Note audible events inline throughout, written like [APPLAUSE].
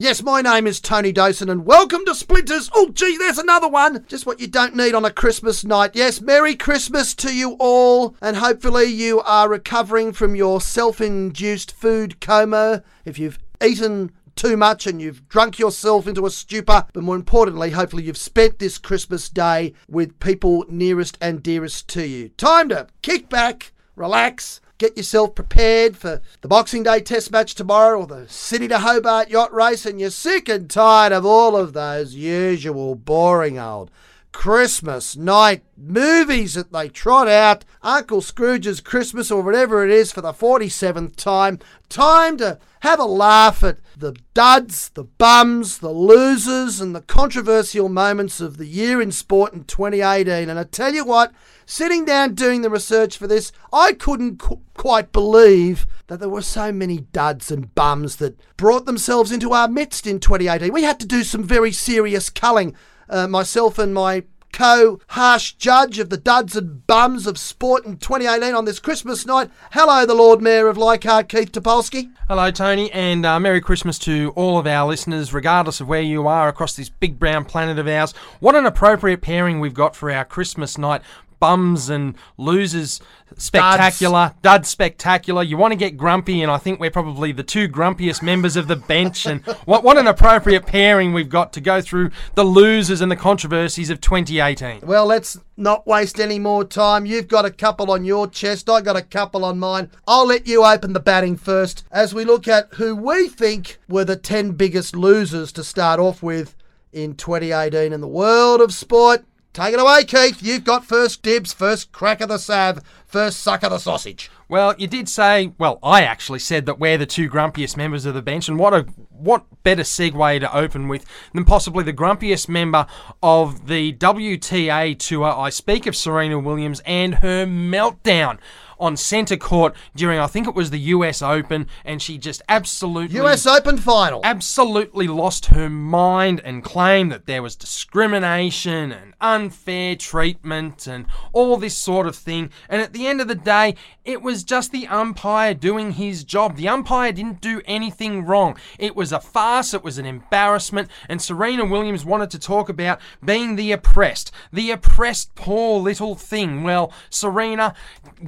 Yes, my name is Tony Dosen, and welcome to Splinters. Oh, gee, there's another one. Just what you don't need on a Christmas night. Yes, Merry Christmas to you all, and hopefully you are recovering from your self induced food coma. If you've eaten too much and you've drunk yourself into a stupor, but more importantly, hopefully you've spent this Christmas day with people nearest and dearest to you. Time to kick back, relax, get yourself prepared for the Boxing Day test match tomorrow or the Sydney to Hobart yacht race, and you're sick and tired of all of those usual boring old Christmas night movies that they trot out, Uncle Scrooge's Christmas or whatever it is for the 47th time. Time to have a laugh at the duds, the bums, the losers, and the controversial moments of the year in sport in 2018. And I tell you what, sitting down doing the research for this, I couldn't qu- quite believe that there were so many duds and bums that brought themselves into our midst in 2018. We had to do some very serious culling. Uh, myself and my co harsh judge of the duds and bums of sport in 2018 on this Christmas night. Hello, the Lord Mayor of Leichhardt, Keith Topolsky. Hello, Tony, and uh, Merry Christmas to all of our listeners, regardless of where you are across this big brown planet of ours. What an appropriate pairing we've got for our Christmas night bums and losers spectacular, dud spectacular. You want to get grumpy, and I think we're probably the two grumpiest members of the bench. And what what an appropriate pairing we've got to go through the losers and the controversies of 2018. Well, let's not waste any more time. You've got a couple on your chest. I got a couple on mine. I'll let you open the batting first as we look at who we think were the 10 biggest losers to start off with in 2018 in the world of sport. Take it away, Keith. You've got first dibs, first crack of the salve, first suck of the sausage. Well, you did say, well, I actually said that we're the two grumpiest members of the bench, and what a what better segue to open with than possibly the grumpiest member of the WTA tour. I speak of Serena Williams and her meltdown on centre court during, I think it was the US Open, and she just absolutely. US Open final. Absolutely lost her mind and claimed that there was discrimination and unfair treatment and all this sort of thing. And at the end of the day, it was just the umpire doing his job. The umpire didn't do anything wrong. It was a farce, it was an embarrassment, and Serena Williams wanted to talk about being the oppressed. The oppressed poor little thing. Well, Serena,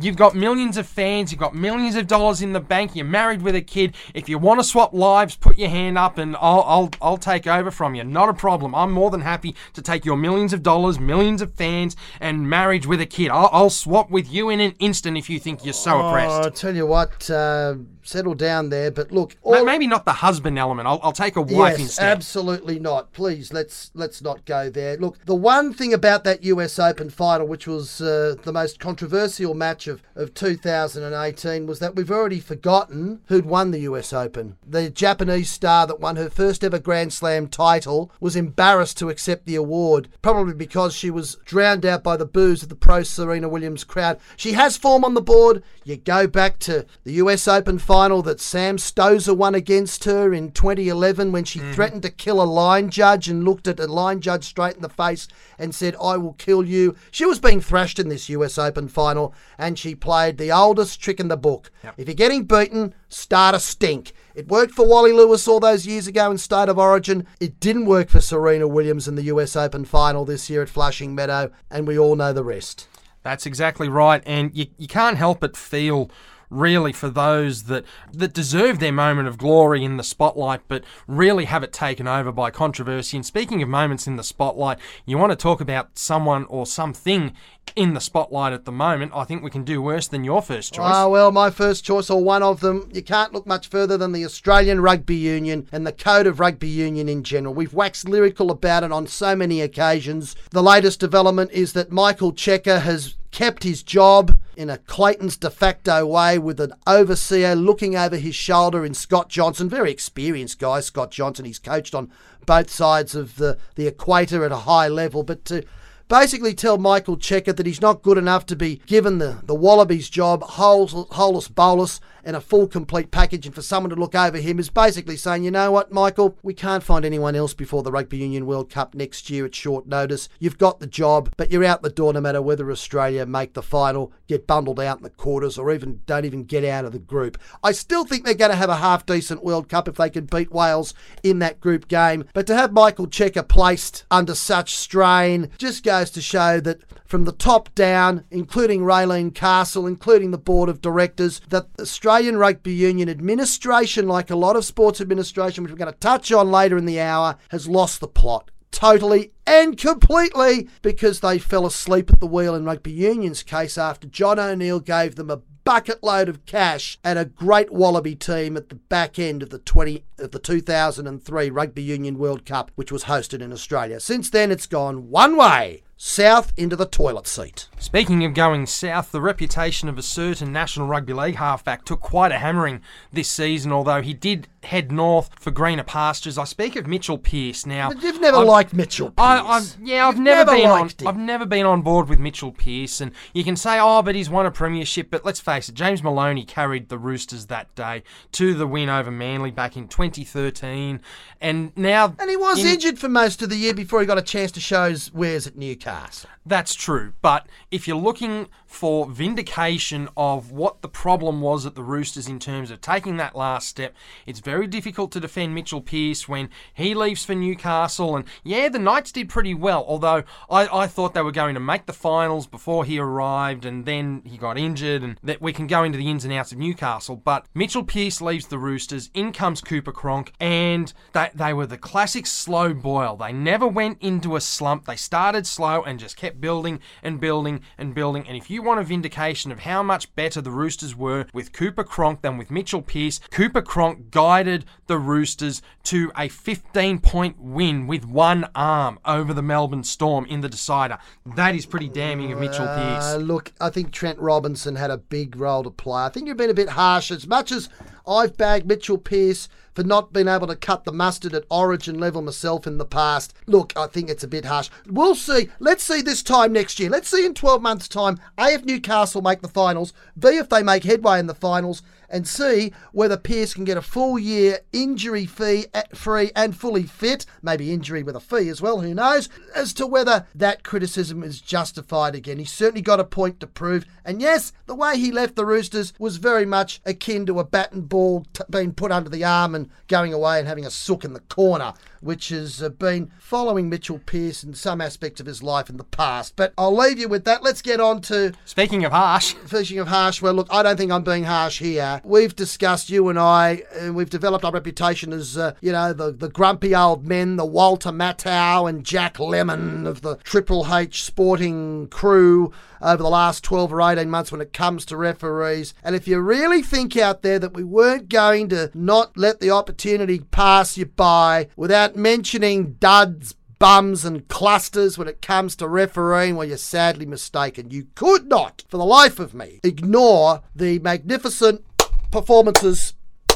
you've got millions of fans, you've got millions of dollars in the bank, you're married with a kid. If you want to swap lives, put your hand up and I'll, I'll, I'll take over from you. Not a problem. I'm more than happy to take your millions of dollars, millions of fans, and marriage with a kid. I'll, I'll swap with you in an instant if you think you're so Oh, oppressed. I'll tell you what, uh, settle down there. But look, all, Maybe not the husband element. I'll, I'll take a wife yes, instead. absolutely not. Please, let's let's not go there. Look, the one thing about that US Open final, which was uh, the most controversial match of, of 2018, was that we've already forgotten who'd won the US Open. The Japanese star that won her first ever Grand Slam title was embarrassed to accept the award, probably because she was drowned out by the boos of the pro Serena Williams crowd. She has form on the board. You go back to the US Open final that Sam Stosur won against her in 2011 when she mm-hmm. threatened to kill a line judge and looked at a line judge straight in the face and said, I will kill you. She was being thrashed in this US Open final and she played the oldest trick in the book. If you're getting beaten, start a stink. It worked for Wally Lewis all those years ago in State of Origin. It didn't work for Serena Williams in the US Open final this year at Flushing Meadow, and we all know the rest. That's exactly right, and you, you can't help but feel really for those that that deserve their moment of glory in the spotlight but really have it taken over by controversy and speaking of moments in the spotlight you want to talk about someone or something in the spotlight at the moment i think we can do worse than your first choice Ah, well, my first choice, or one of them, you can't look much further than the Australian Rugby Union and the Code of Rugby Union in general. We've waxed lyrical about it on so many occasions. The latest development is that Michael Cheika has kept his job in a Clayton's de facto way with an overseer looking over his shoulder in Scott Johnson. Very experienced guy, Scott Johnson. He's coached on both sides of the, the equator at a high level. But to basically tell Michael Cheika that he's not good enough to be given the, the Wallabies job, holus, bolus, and a full complete package, and for someone to look over him is basically saying, you know what, Michael, we can't find anyone else before the Rugby Union World Cup next year at short notice. You've got the job, but you're out the door no matter whether Australia make the final, get bundled out in the quarters, or even don't even get out of the group. I still think they're going to have a half decent World Cup if they can beat Wales in that group game, but to have Michael Cheika placed under such strain just goes to show that from the top down, including Raelene Castle, including the board of directors, that Australian Rugby Union administration, like a lot of sports administration, which we're going to touch on later in the hour, has lost the plot. Totally and completely because they fell asleep at the wheel in Rugby Union's case after John O'Neill gave them a bucket load of cash and a great Wallaby team at the back end of the 20 of the 2003 Rugby Union World Cup, which was hosted in Australia. Since then, it's gone one way south into the toilet seat. Speaking of going south, the reputation of a certain National Rugby League halfback took quite a hammering this season, although he did head north for greener pastures. I speak of Mitchell Pearce now. But you've never I've- liked Mitchell Pearce. I, I've, yeah, I've You've never, been on. him. I've never been on board with Mitchell Pearce, and you can say, oh, but he's won a premiership. But let's face it, James Maloney carried the Roosters that day to the win over Manly back in 2013, and now And he was in- injured for most of the year before he got a chance to show his wares at Newcastle. That's true, but if you're looking for vindication of what the problem was at the Roosters in terms of taking that last step, it's very difficult to defend Mitchell Pearce when he leaves for Newcastle. And yeah, the Knights did pretty well, although I, I thought they were going to make the finals before he arrived, and then he got injured, and that we can go into the ins and outs of Newcastle. But Mitchell Pearce leaves the Roosters, in comes Cooper Cronk, and they, they were the classic slow boil. They never went into a slump. They started slow and just kept building and building and building. And if you want a vindication of how much better the Roosters were with Cooper Cronk than with Mitchell Pearce, Cooper Cronk guided the Roosters to a 15 point win with one arm over the Melbourne Storm in the decider. That is pretty damning of Mitchell Uh, Pearce. look, I think Trent Robinson had a big role to play. I think you've been a bit harsh. As much as I've bagged Mitchell Pearce for not being able to cut the mustard at origin level myself in the past, look, I think it's a bit harsh. We'll see. Let's see this time next year. Let's see in 12 months' time, A, if Newcastle make the finals, B, if they make headway in the finals, and see whether Pearce can get a full year injury fee eh, free and fully fit, maybe injury with a fee as well, who knows, as to whether that criticism is justified again. He's certainly got a point to prove. And yes, the way he left the Roosters was very much akin to a bat and ball t- being put under the arm and going away and having a sook in the corner, which has uh, been following Mitchell Pearce in some aspects of his life in the past. But I'll leave you with that. Let's get on to Speaking of harsh, Fishing of harsh. Well, look, I don't think I'm being harsh here. We've discussed you and I, and we've developed our reputation as, uh, you know, the, the grumpy old men, the Walter Matthau and Jack Lemmon of the Triple H sporting crew over the last 12 or 18 months when it comes to referees. And if you really think out there that we weren't going to not let the opportunity pass you by without mentioning duds, bums and clusters when it comes to refereeing, well, you're sadly mistaken. You could not, for the life of me, ignore the magnificent performances.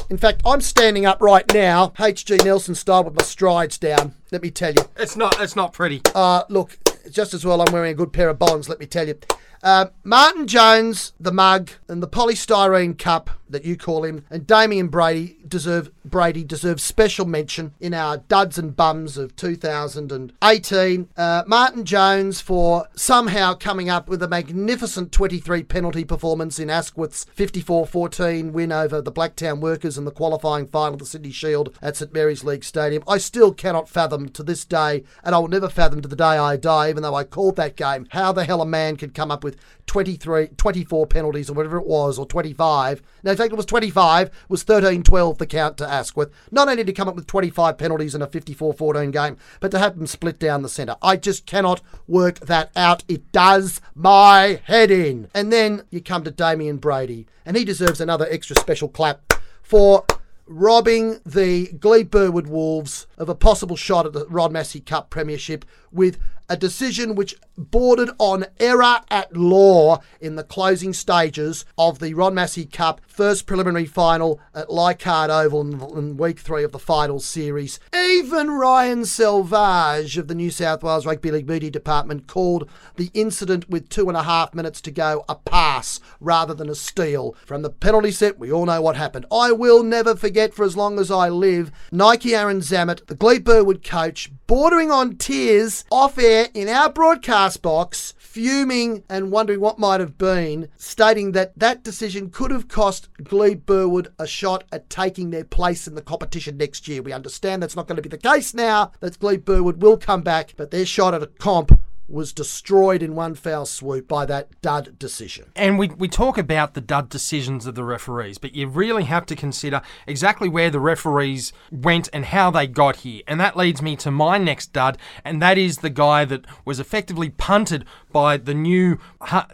In fact, I'm standing up right now, H.G. Nelson style, with my strides down. Let me tell you. it's not it's not pretty. Uh, look, just as well I'm wearing a good pair of bonds, let me tell you. Uh, Martin Jones, the mug, and the polystyrene cup that you call him, and Damien Brady deserve Brady deserve special mention in our duds and bums of 2018. Uh, Martin Jones for somehow coming up with a magnificent 23 penalty performance in Asquith's 54-14 win over the Blacktown Workers in the qualifying final of the Sydney Shield at St Mary's League Stadium. I still cannot fathom to this day, and I will never fathom to the day I die, even though I called that game, how the hell a man could come up with 23, 24 penalties or whatever it was, or 25. No, in fact, it was 25, was 13 12 the count to Asquith. Not only to come up with 25 penalties in a 54 14 game, but to have them split down the centre. I just cannot work that out. It does my head in. And then you come to Damien Brady, and he deserves another extra special clap for robbing the Glebe Burwood Wolves of a possible shot at the Ron Massey Cup Premiership with a decision which bordered on error at law in the closing stages of the Ron Massey Cup first preliminary final at Leichhardt Oval in, in week three of the final series. Even Ryan Selvage of the New South Wales Rugby League Media Department called the incident with two and a half minutes to go a pass rather than a steal. From the penalty set, we all know what happened. I will never forget for as long as I live Nike Aaron Zammit, the Glebe Burwood coach, bordering on tears off air in our broadcast box, fuming and wondering what might have been, stating that that decision could have cost Glebe Burwood a shot at taking their place in the competition next year. We understand that's not going to be the case now, that Glebe Burwood will come back, but their shot at a comp was destroyed in one foul swoop by that dud decision. And we, we talk about the dud decisions of the referees, but you really have to consider exactly where the referees went and how they got here. And that leads me to my next dud, and that is the guy that was effectively punted by the new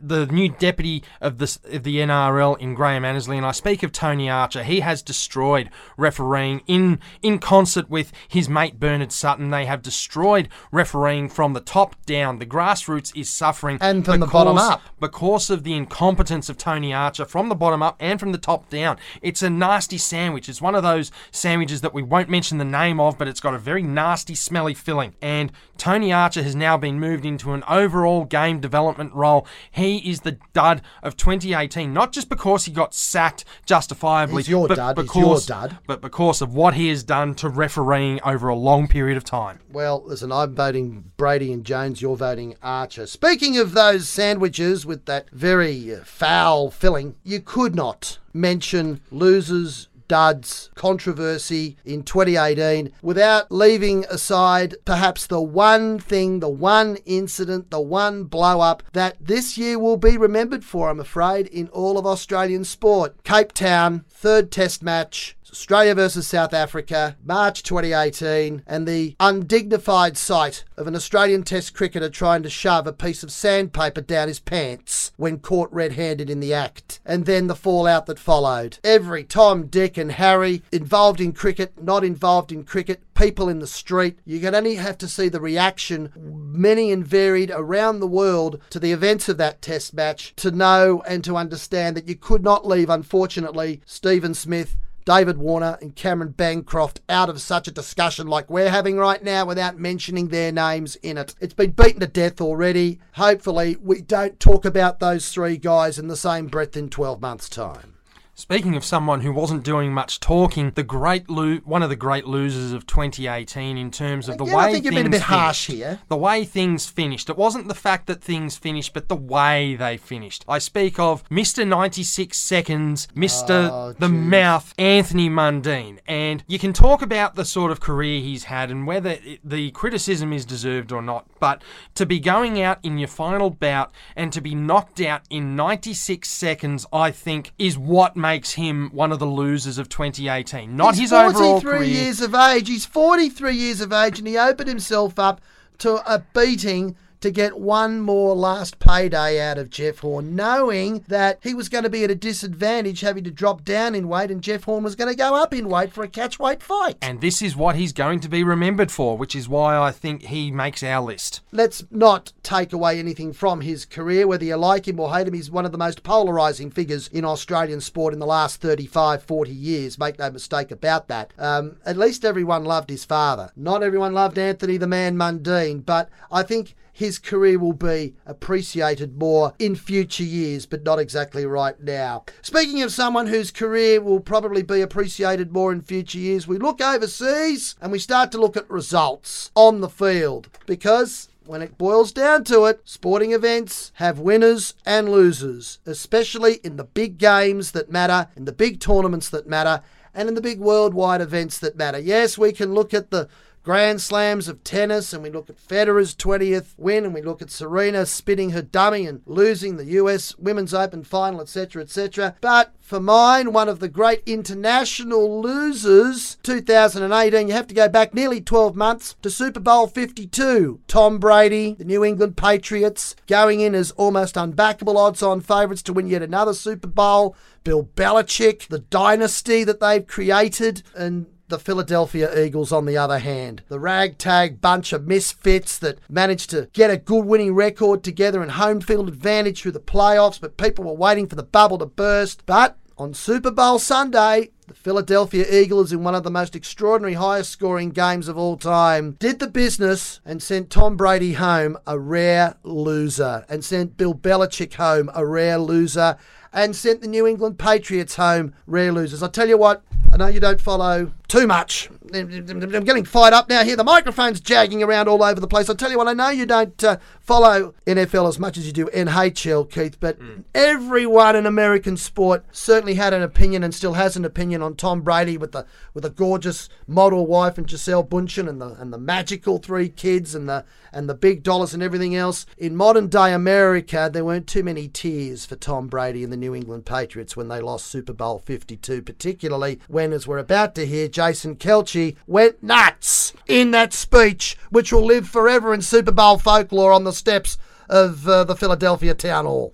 the new deputy of the, of the NRL in Graham Annesley. And I speak of Tony Archer. He has destroyed refereeing in, in concert with his mate Bernard Sutton. They have destroyed refereeing from the top down the grassroots is suffering. And from the bottom up. Because of the incompetence of Tony Archer from the bottom up and from the top down. It's a nasty sandwich. It's one of those sandwiches that we won't mention the name of, but it's got a very nasty, smelly filling. And Tony Archer has now been moved into an overall game development role. He is the dud of 2018, not just because he got sacked justifiably, but dud. Because, but because of what he has done to refereeing over a long period of time. Well, listen, I'm voting Brady and Jones. You're voting Archer. Speaking of those sandwiches with that very uh, foul filling, you could not mention losers. Duds controversy in 2018 without leaving aside perhaps the one thing, the one incident, the one blow up that this year will be remembered for, I'm afraid, in all of Australian sport. Cape Town, third test match, Australia versus South Africa, March 2018, and the undignified sight of an Australian Test cricketer trying to shove a piece of sandpaper down his pants when caught red handed in the act, and then the fallout that followed. Every Tom, Dick, and Harry involved in cricket, not involved in cricket, people in the street. You can only have to see the reaction, many and varied around the world, to the events of that test match to know and to understand that you could not leave, unfortunately, Stephen Smith. David Warner and Cameron Bancroft out of such a discussion like we're having right now without mentioning their names in it. It's been beaten to death already. Hopefully, we don't talk about those three guys in the same breath in 12 months' time. Speaking of someone who wasn't doing much talking, the great lo- one of the great losers of 2018 in terms of the Again, way I think you've things been a bit finished. here. The way things finished. It wasn't the fact that things finished, but the way they finished. I speak of Mr. 96 Seconds, Mr. Oh, the geez. Mouth, Anthony Mundine. And you can talk about the sort of career he's had and whether it, the criticism is deserved or not, but to be going out in your final bout and to be knocked out in 96 seconds, I think, is what makes him one of the losers of 2018. Not He's his overall career. 43 years of age. He's 43 years of age, and he opened himself up to a beating to get one more last payday out of Jeff Horn, knowing that he was going to be at a disadvantage having to drop down in weight, and Jeff Horn was going to go up in weight for a catch weight fight. And this is what he's going to be remembered for, which is why I think he makes our list. let's not take away anything from his career, whether you like him or hate him. He's one of the most polarising figures in Australian sport in the last 35, 40 years. Make no mistake about that. Um, at least everyone loved his father. Not everyone loved Anthony the Man Mundine, but I think his career will be appreciated more in future years, but not exactly right now. Speaking of someone whose career will probably be appreciated more in future years, we look overseas and we start to look at results on the field because when it boils down to it, sporting events have winners and losers, especially in the big games that matter, in the big tournaments that matter, and in the big worldwide events that matter. Yes, we can look at the Grand Slams of tennis, and we look at Federer's 20th win, and we look at Serena spinning her dummy and losing the US Women's Open final, etc., etc. But for mine, one of the great international losers, 2018, you have to go back nearly 12 months to Super Bowl 52. Tom Brady, the New England Patriots, going in as almost unbackable odds on favourites to win yet another Super Bowl. Bill Belichick, the dynasty that they've created, and the Philadelphia Eagles, on the other hand. The ragtag bunch of misfits that managed to get a good winning record together and home field advantage through the playoffs, but people were waiting for the bubble to burst. But on Super Bowl Sunday, the Philadelphia Eagles, in one of the most extraordinary highest scoring games of all time, did the business and sent Tom Brady home a rare loser, and sent Bill Belichick home a rare loser, and sent the New England Patriots home rare losers. I tell you what, I know you don't follow too much. I'm getting fired up now here. The microphone's jagging around all over the place. I tell you what, I know you don't uh, follow NFL as much as you do NHL, Keith, but everyone in American sport certainly had an opinion and still has an opinion on Tom Brady with the with a gorgeous model wife and Gisele Bundchen and the and the magical three kids and the and the big dollars and everything else. In modern day America, there weren't too many tears for Tom Brady and the New England Patriots when they lost Super Bowl 52, particularly when, as we're about to hear, Jason Kelce went nuts in that speech, which will live forever in Super Bowl folklore on the steps of uh, the Philadelphia Town Hall.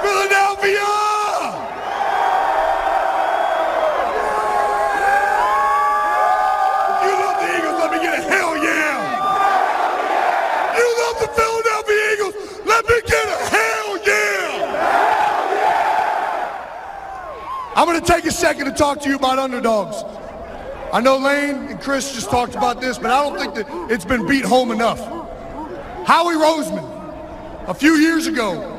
Philadelphia! You love the Eagles, let me get a hell yeah! You love the Philadelphia Eagles, let me get a hell yeah! I'm gonna take a second to talk to you about underdogs. I know Lane and Chris just talked about this, but I don't think that it's been beat home enough. Howie Roseman, a few years ago,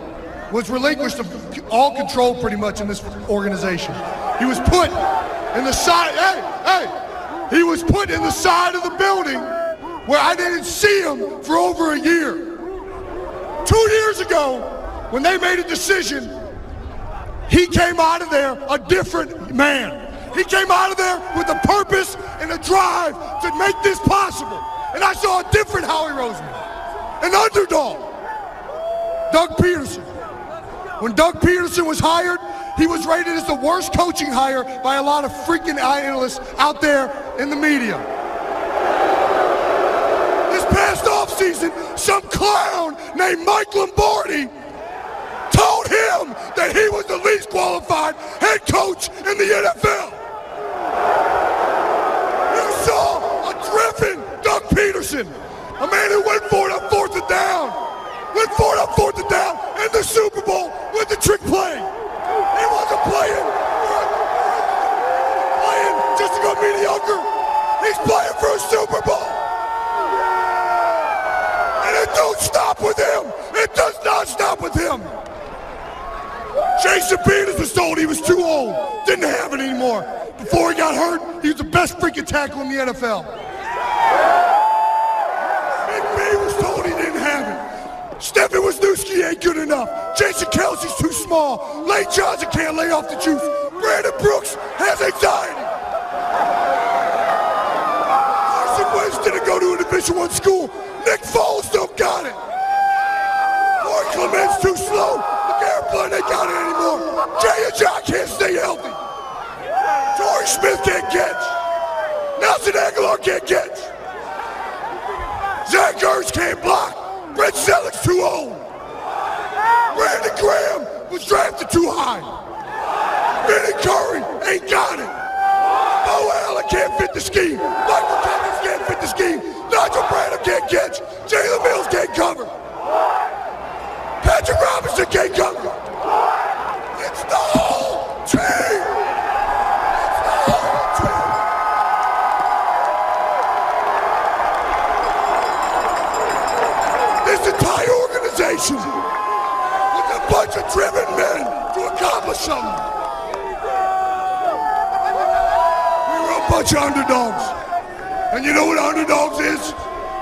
was relinquished of all control pretty much in this organization. He was put in the side, hey, hey, he was put in the side of the building where I didn't see him for over a year. Two years ago, when they made a decision, he came out of there a different man. He came out of there with a purpose and a drive to make this possible. And I saw a different Howie Roseman, an underdog, Doug Pederson. When Doug Pederson was hired, he was rated as the worst coaching hire by a lot of freaking analysts out there in the media. This past offseason, some clown named Mike Lombardi told him that he was the least qualified head coach in the NFL. You saw a driven Doug Pederson, a man who went for it on fourth and down, went for it on fourth and down in the Super Bowl with the trick play. He wasn't playing, playing just to go mediocre. He's playing for a Super Bowl. And it don't stop with him. It does not stop with him. Jason Peters was told he was too old, didn't have it anymore. Before he got hurt, he was the best freaking tackle in the NFL. Stephen Wisniewski ain't good enough. Jason Kelce's too small. Lane Johnson can't lay off the juice. Brandon Brooks has anxiety. Carson Wentz didn't go to a Division One school. Nick Foles don't got it. Corey Clement's too slow. Blount ain't got it anymore. Jay and John can't stay healthy. Torrey Smith can't catch. Nelson Agholor can't catch. Zach Ertz can't block. Brent Celek's too old. Brandon Graham was drafted too high. Vinny Curry ain't got it. Beau Allen can't fit the scheme. Michael Thomas can't fit the scheme. Nigel Bradham can't catch. Jalen Mills can't cover. Patrick Robinson can't cover. It's the whole team. It's the whole team. This entire organization was a bunch of driven men to accomplish something. We were a bunch of underdogs. And you know what underdogs is?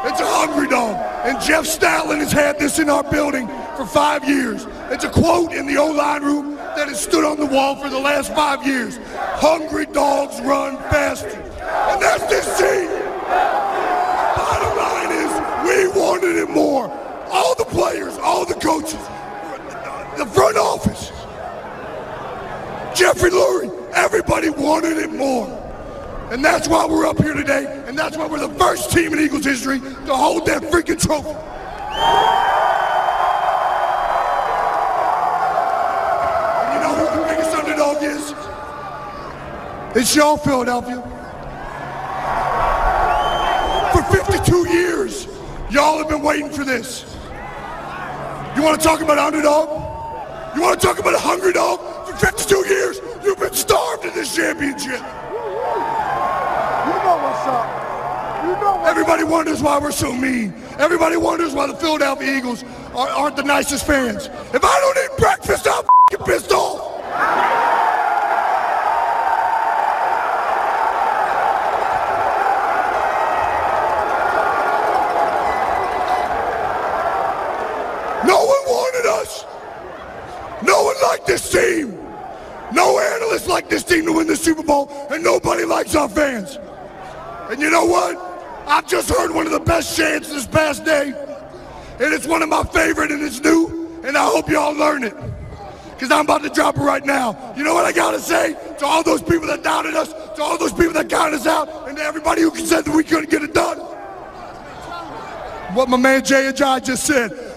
It's a hungry dog. And Jeff Stoutland has had this in our building for five years. It's a quote in the O-line room that has stood on the wall for the last five years. Hungry dogs run faster. And that's this team. Bottom line is, we wanted it more. All the players, all the coaches, the front office, Jeffrey Lurie, everybody wanted it more. And that's why we're up here today, and that's why we're the first team in Eagles history to hold that freaking trophy. And you know who the biggest underdog is? It's y'all, Philadelphia. For 52 years, y'all have been waiting for this. You want to talk about underdog? You want to talk about a hungry dog? For 52 years, you've been starved in this championship. Up. Everybody wonders why we're so mean. Everybody wonders why the Philadelphia Eagles are, aren't the nicest fans. If I don't eat breakfast, I'm pissed off. No one wanted us. No one liked this team. No analyst liked this team to win the Super Bowl, and nobody likes our fans. And you know what? I've just heard one of the best chants this past day, and it's one of my favorite, and it's new, and I hope y'all learn it. Because I'm about to drop it right now. You know what I gotta say? To all those people that doubted us, to all those people that counted us out, and to everybody who said that we couldn't get it done. What my man Jay Ajayi just said.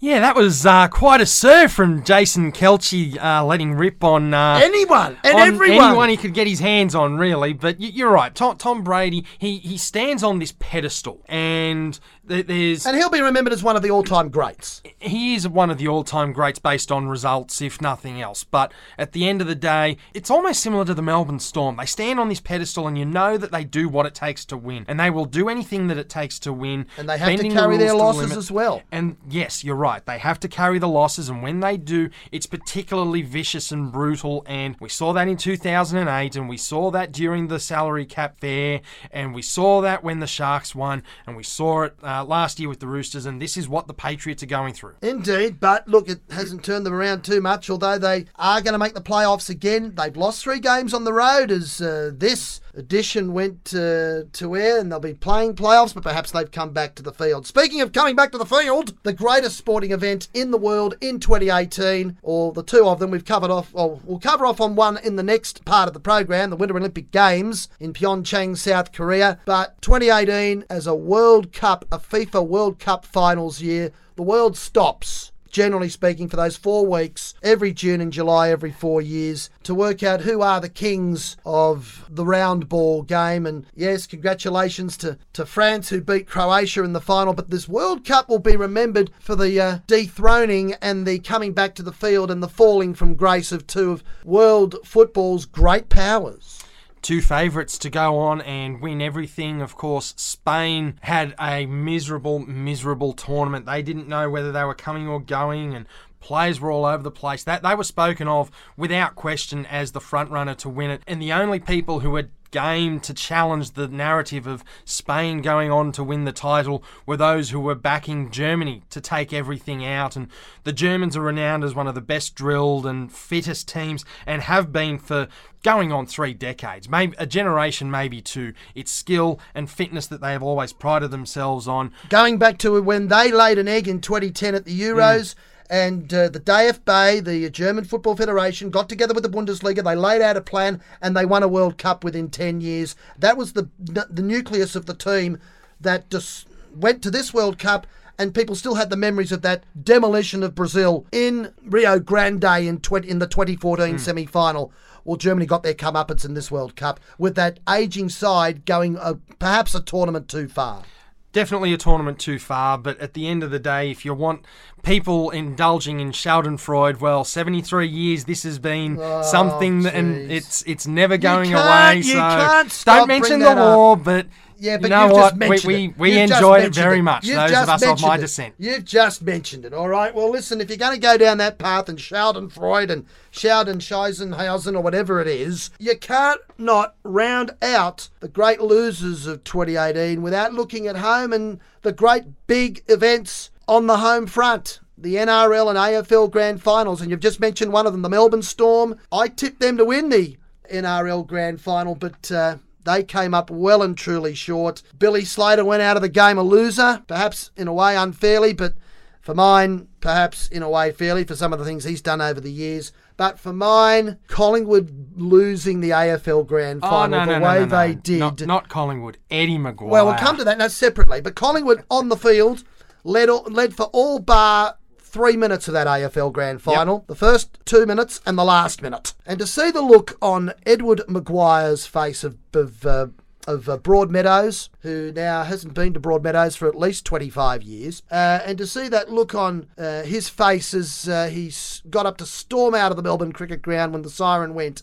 You. Yeah, that was uh, quite a serve from Jason Kelce, uh, letting rip on uh, Anyone and on everyone. anyone he could get his hands on, really. But you're right, Tom, Tom Brady, he he stands on this pedestal, and there's And he'll be remembered as one of the all-time greats. he is one of the all-time greats based on results, if nothing else. But at the end of the day, it's almost similar to the Melbourne Storm. They stand on this pedestal, and you know that they do what it takes to win, and they will do anything that it takes to win. And they have to bending the carry their the losses as well. And yes, you're right. They have to carry the losses, and when they do, it's particularly vicious and brutal. And we saw that in 2008, and we saw that during the salary cap fair, and we saw that when the Sharks won, and we saw it uh, last year with the Roosters. And this is what the Patriots are going through. Indeed, but look, it hasn't turned them around too much, although they are going to make the playoffs again. They've lost three games on the road as uh, this edition went uh, to air, and they'll be playing playoffs, but perhaps they've come back to the field. Speaking of coming back to the field, the greatest sporting event in the world in 2018, or the two of them, we've covered off, or we'll cover off on one in the next part of the program, the Winter Olympic Games in Pyeongchang, South Korea. But 2018 as a World Cup, a FIFA World Cup finals year, the world stops generally speaking, for those four weeks, every June and July, every four years, to work out who are the kings of the round ball game. And yes, congratulations to, to France who beat Croatia in the final. But this World Cup will be remembered for the uh, dethroning and the coming back to the field and the falling from grace of two of world football's great powers. Two favourites to go on and win everything. Of course, Spain had a miserable, miserable tournament. They didn't know whether they were coming or going, and players were all over the place. That they were spoken of without question as the front runner to win it, and the only people who had game to challenge the narrative of Spain going on to win the title were those who were backing Germany to take everything out. And the Germans are renowned as one of the best drilled and fittest teams and have been for going on three decades, maybe a generation, maybe two. It's skill and fitness that they have always prided themselves on. Going back to when they laid an egg in 2010 at the mm. Euros. And uh, the DFB, the German Football Federation, got together with the Bundesliga. They laid out a plan and they won a World Cup within 10 years. That was the, the nucleus of the team that just went to this World Cup and people still had the memories of that demolition of Brazil in Rio Grande in 20, in the 2014 semi-final. Well, Germany got their comeuppance in this World Cup with that aging side going uh, perhaps a tournament too far. Definitely a tournament too far, but at the end of the day, if you want people indulging in Schadenfreude, well, 73 years this has been oh, something, that, and Oh, it's it's never going away. you so can't stop don't mention the war, but Yeah, you but know you've what? just mentioned we it. we, we enjoyed it very it. much. You've those of us of my it. descent. You've just mentioned it, all right? Well, listen, if you're going to go down that path and Schadenfreude and Schadenscheisenhausen or whatever it is, you can't not round out the great losers of 2018 without looking at home and the great big events on the home front. The NRL and AFL grand finals, and you've just mentioned one of them, the Melbourne Storm. I tipped them to win the NRL grand final, but uh, they came up well and truly short. Billy Slater went out of the game a loser, perhaps in a way unfairly, but for mine, perhaps in a way fairly for some of the things he's done over the years. But for mine, Collingwood losing the AFL grand Oh, final no, no, the way no, no. they did. Not, not Collingwood, Eddie McGuire. Well, we'll come to that now separately. But Collingwood on the field led led for all bar three minutes of that AFL Grand Final. The first two minutes and the last minute. And to see the look on Edward McGuire's face of, of uh, of uh, Broadmeadows, who now hasn't been to Broadmeadows for at least 25 years. Uh, and to see that look on uh, his face as uh, he got up to storm out of the Melbourne Cricket Ground when the siren went,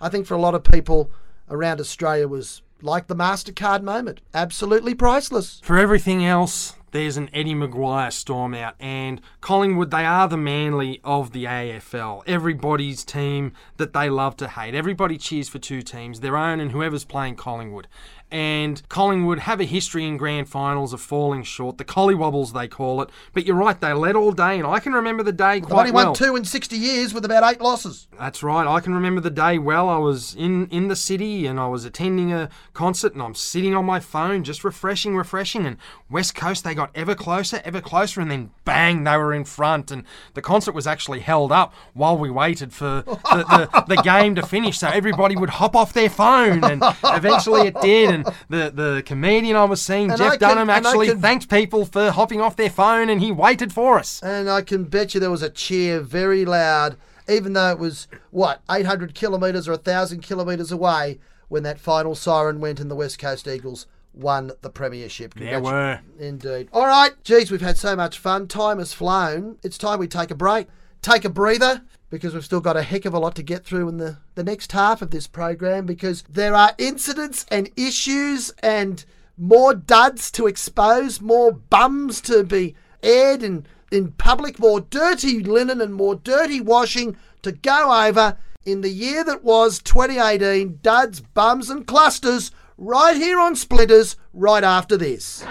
I think for a lot of people around Australia was like the MasterCard moment. Absolutely priceless. For everything else, there's an Eddie McGuire storm out, and Collingwood, they are the Manly of the AFL. Everybody's team that they love to hate. Everybody cheers for two teams, their own and whoever's playing Collingwood. And Collingwood have a history in grand finals of falling short, the collywobbles they call it. But you're right, they led all day, and I can remember the day quite only well. won two in 60 years with about eight losses. That's right. I can remember the day well. I was in, in the city and I was attending a concert and I'm sitting on my phone just refreshing, refreshing. And West Coast, they got ever closer, ever closer. And then bang, they were in front. And the concert was actually held up while we waited for the, the, the [LAUGHS] game to finish. So everybody would hop off their phone. And eventually it did. And the, the comedian I was seeing, And Jeff can- Dunham, actually can- thanked people for hopping off their phone and he waited for us. And I can bet you there was a cheer very loud, even though it was, what, 800 kilometres or 1,000 kilometres away when that final siren went and the West Coast Eagles won the Premiership. There were. Indeed. All right. Geez, we've had so much fun. Time has flown. It's time we take a break, take a breather, because we've still got a heck of a lot to get through in the, the next half of this program because there are incidents and issues and more duds to expose, more bums to be aired in, in public, more dirty linen and more dirty washing to go over in the year that was 2018. Duds, bums, and clusters right here on Splinters right after this.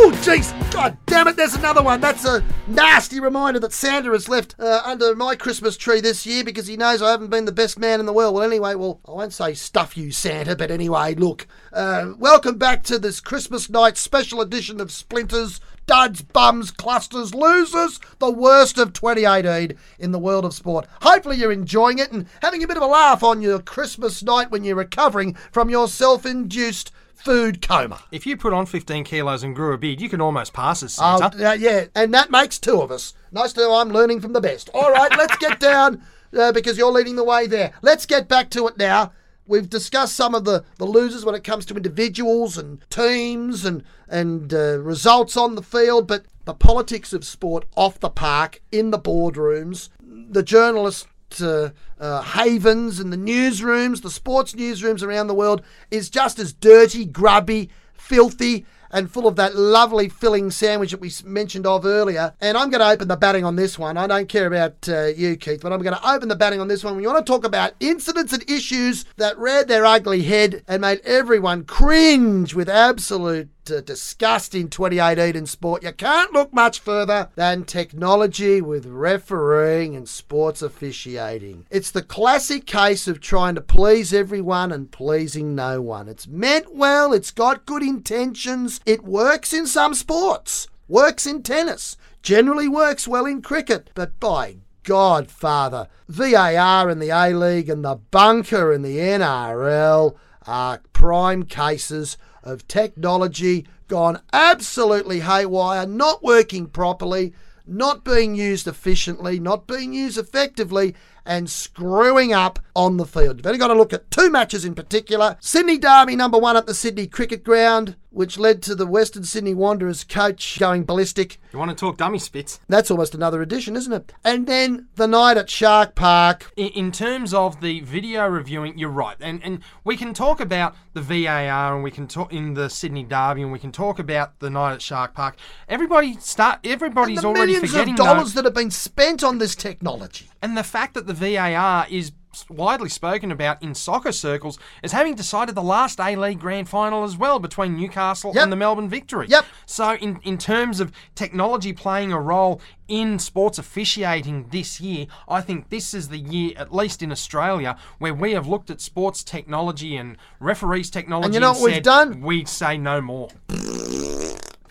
Oh, jeez! God damn it, there's another one. That's a nasty reminder that Santa has left uh, under my Christmas tree this year because he knows I haven't been the best man in the world. Well, anyway, well, I won't say stuff you, Santa, but anyway, look. Uh, welcome back to this Christmas night special edition of Splinters, Duds, Bums, Clusters, Losers, the worst of 2018 in the world of sport. Hopefully, you're enjoying it and having a bit of a laugh on your Christmas night when you're recovering from your self induced food coma. If you put on 15 kilos and grew a beard, you can almost pass as Oh, Santa. uh, yeah, and that makes two of us. Nice to know I'm learning from the best. All right, let's get [LAUGHS] down uh, because you're leading the way there. Let's get back to it now. We've discussed some of the, the losers when it comes to individuals and teams and and uh, results on the field, but the politics of sport off the park, in the boardrooms, the journalists uh, uh, havens and the newsrooms, the sports newsrooms around the world, is just as dirty, grubby, filthy, and full of that lovely filling sandwich that we mentioned of earlier. And I'm going to open the batting on this one. I don't care about uh, you, Keith, but I'm going to open the batting on this one. We want to talk about incidents and issues that reared their ugly head and made everyone cringe with absolute uh, disgust in 2018 in sport. You can't look much further than technology with refereeing and sports officiating. It's the classic case of trying to please everyone and pleasing no one. It's meant well, it's got good intentions, it works in some sports, works in tennis, generally works well in cricket, but by God, Father, VAR in the A League and the bunker in the NRL are prime cases of technology gone absolutely haywire, not working properly, not being used efficiently, not being used effectively, and screwing up on the field. You've only got to look at two matches in particular Sydney Derby, number one at the Sydney Cricket Ground, which led to the Western Sydney Wanderers coach going ballistic. You want to talk dummy spits? That's almost another edition, isn't it? And then the night at Shark Park. In, in terms of the video reviewing, you're right, and and we can talk about the VAR and we can talk in the Sydney Derby and we can talk about the night at Shark Park. Everybody start. Everybody's the already millions forgetting of dollars though, that have been spent on this technology. and the fact that the VAR is widely spoken about in soccer circles as having decided the last A League Grand Final as well between Newcastle Yep. and the Melbourne Victory. Yep. So in in terms of technology playing a role in sports officiating this year, I think this is the year, at least in Australia, where we have looked at sports technology and referees technology. And you know what we've done? We say no more.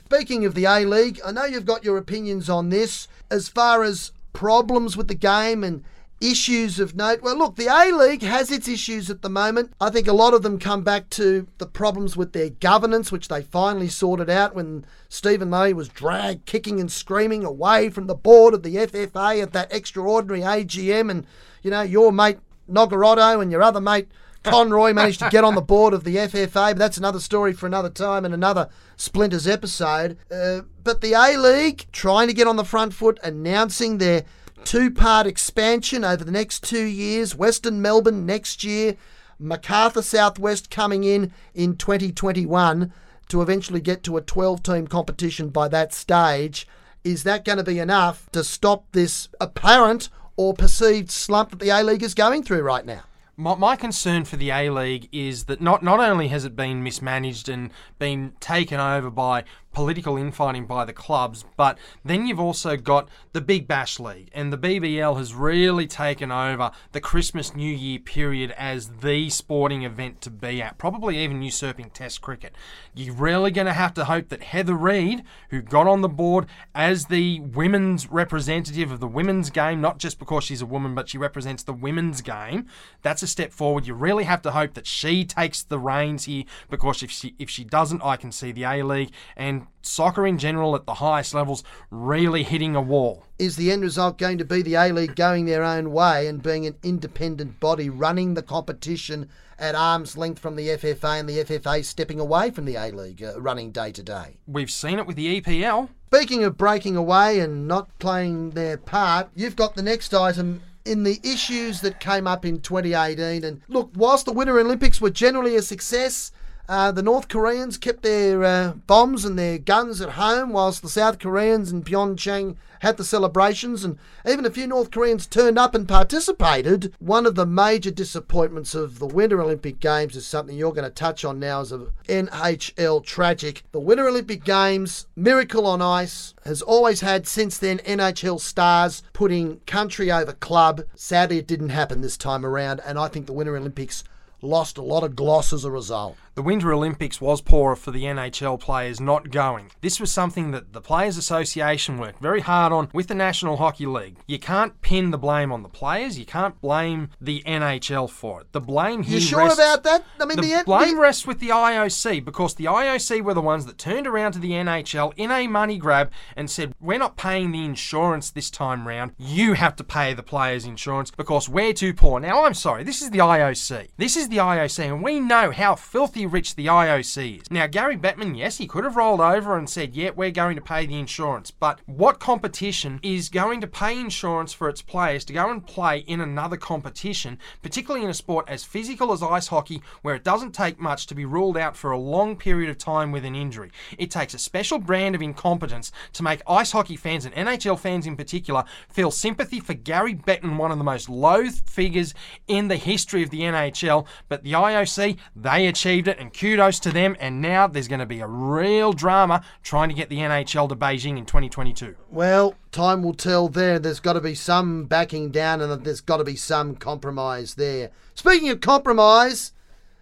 Speaking of the A League, I know you've got your opinions on this as far as problems with the game and issues of note. Well, look, the A League has its issues at the moment. I think a lot of them come back to the problems with their governance, which they finally sorted out when Stephen May was dragged kicking and screaming away from the board of the FFA at that extraordinary AGM. And, you know, your mate Nogarotto and your other mate Conroy managed to get on the [LAUGHS] board of the FFA, but that's another story for another time and another Splinters episode. Uh, but the A League trying to get on the front foot, announcing their two part expansion over the next two years. Western Melbourne next year, Macarthur Southwest coming in in 2021 to eventually get to a 12 team competition by that stage. Is that going to be enough to stop this apparent or perceived slump that the A League is going through right now? My, concern for the A League is that not, not only has it been mismanaged and been taken over by political infighting by the clubs, but then you've also got the Big Bash League, and the BBL has really taken over the Christmas New Year period as the sporting event to be at, probably even usurping Test cricket. You're really going to have to hope that Heather Reid, who got on the board as the women's representative of the women's game, not just because she's a woman, but she represents the women's game, that's a step forward. You really have to hope that she takes the reins here, because if she if she doesn't, I can see the A League and soccer in general at the highest levels really hitting a wall. Is the end result going to be the A League going their own way and being an independent body running the competition at arm's length from the FFA and the FFA stepping away from the A League uh, running day to day? We've seen it with the EPL. Speaking of breaking away and not playing their part, you've got the next item in the issues that came up in 2018. And look, whilst the Winter Olympics were generally a success, uh, the North Koreans kept their uh, bombs and their guns at home, whilst the South Koreans in Pyeongchang had the celebrations, and even a few North Koreans turned up and participated. One of the major disappointments of the Winter Olympic Games is something you're going to touch on now as a NHL tragic. The Winter Olympic Games, miracle on ice, has always had since then NHL stars putting country over club. Sadly, it didn't happen this time around, and I think the Winter Olympics lost a lot of gloss as a result. The Winter Olympics was poorer for the NHL players not going. This was something that the Players Association worked very hard on with the National Hockey League. You can't pin the blame on the players. You can't blame the NHL for it. The blame here You sure rests, about that? I mean, the, the, blame the- rests with the IOC because the IOC were the ones that turned around to the NHL in a money grab and said, "We're not paying the insurance this time round. You have to pay the players' insurance because we're too poor." Now, I'm sorry. This is the IOC. This is the IOC, and we know how filthy rich the IOC is. Now, Gary Bettman, yes, he could have rolled over and said, "Yeah, we're going to pay the insurance," but what competition is going to pay insurance for its players to go and play in another competition, particularly in a sport as physical as ice hockey, where it doesn't take much to be ruled out for a long period of time with an injury? It takes a special brand of incompetence to make ice hockey fans and NHL fans in particular feel sympathy for Gary Bettman, one of the most loathed figures in the history of the NHL. But the IOC, they achieved it, and kudos to them. And now there's going to be a real drama trying to get the NHL to Beijing in 2022. Well, time will tell there. There's got to be some backing down and there's got to be some compromise there. Speaking of compromise,